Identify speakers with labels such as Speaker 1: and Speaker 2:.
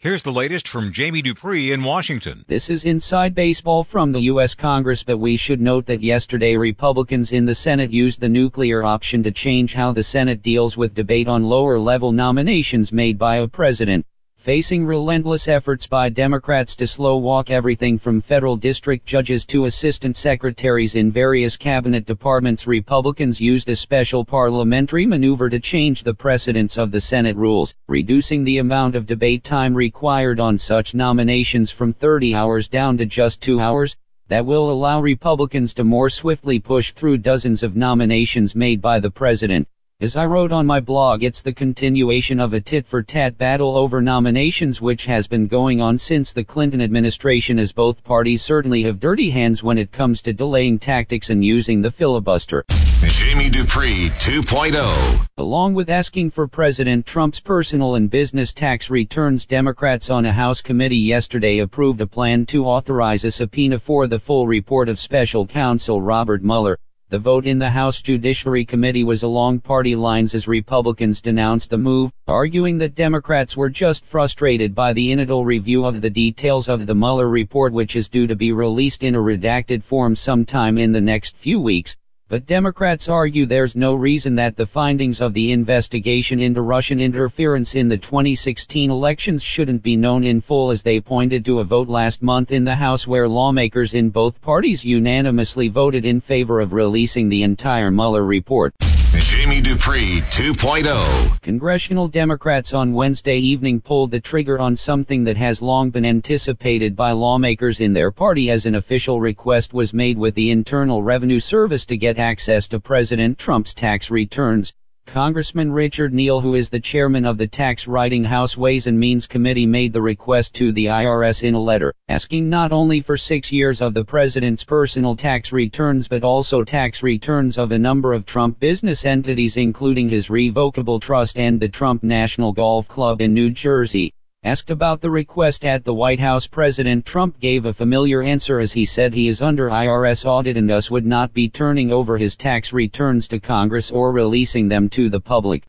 Speaker 1: Here's the latest from Jamie Dupree in Washington.
Speaker 2: This is inside baseball from the U.S. Congress, but we should note that yesterday Republicans in the Senate used the nuclear option to change how the Senate deals with debate on lower level nominations made by a president facing relentless efforts by Democrats to slow walk everything from federal district judges to assistant secretaries in various cabinet departments. Republicans used a special parliamentary maneuver to change the precedents of the Senate rules, reducing the amount of debate time required on such nominations from 30 hours down to just two hours. That will allow Republicans to more swiftly push through dozens of nominations made by the president. As I wrote on my blog, it's the continuation of a tit for tat battle over nominations which has been going on since the Clinton administration as both parties certainly have dirty hands when it comes to delaying tactics and using the filibuster.
Speaker 1: Jamie Dupree 2.0.
Speaker 2: Along with asking for President Trump's personal and business tax returns, Democrats on a House committee yesterday approved a plan to authorize a subpoena for the full report of special counsel Robert Mueller. The vote in the House Judiciary Committee was along party lines as Republicans denounced the move, arguing that Democrats were just frustrated by the initial review of the details of the Mueller report which is due to be released in a redacted form sometime in the next few weeks. But Democrats argue there's no reason that the findings of the investigation into Russian interference in the 2016 elections shouldn't be known in full as they pointed to a vote last month in the House where lawmakers in both parties unanimously voted in favor of releasing the entire Mueller report.
Speaker 1: Jamie Dupree 2.0.
Speaker 2: Congressional Democrats on Wednesday evening pulled the trigger on something that has long been anticipated by lawmakers in their party as an official request was made with the Internal Revenue Service to get access to President Trump's tax returns. Congressman Richard Neal, who is the chairman of the tax writing House Ways and Means Committee, made the request to the IRS in a letter, asking not only for six years of the president's personal tax returns but also tax returns of a number of Trump business entities, including his revocable trust and the Trump National Golf Club in New Jersey. Asked about the request at the White House, President Trump gave a familiar answer as he said he is under IRS audit and thus would not be turning over his tax returns to Congress or releasing them to the public.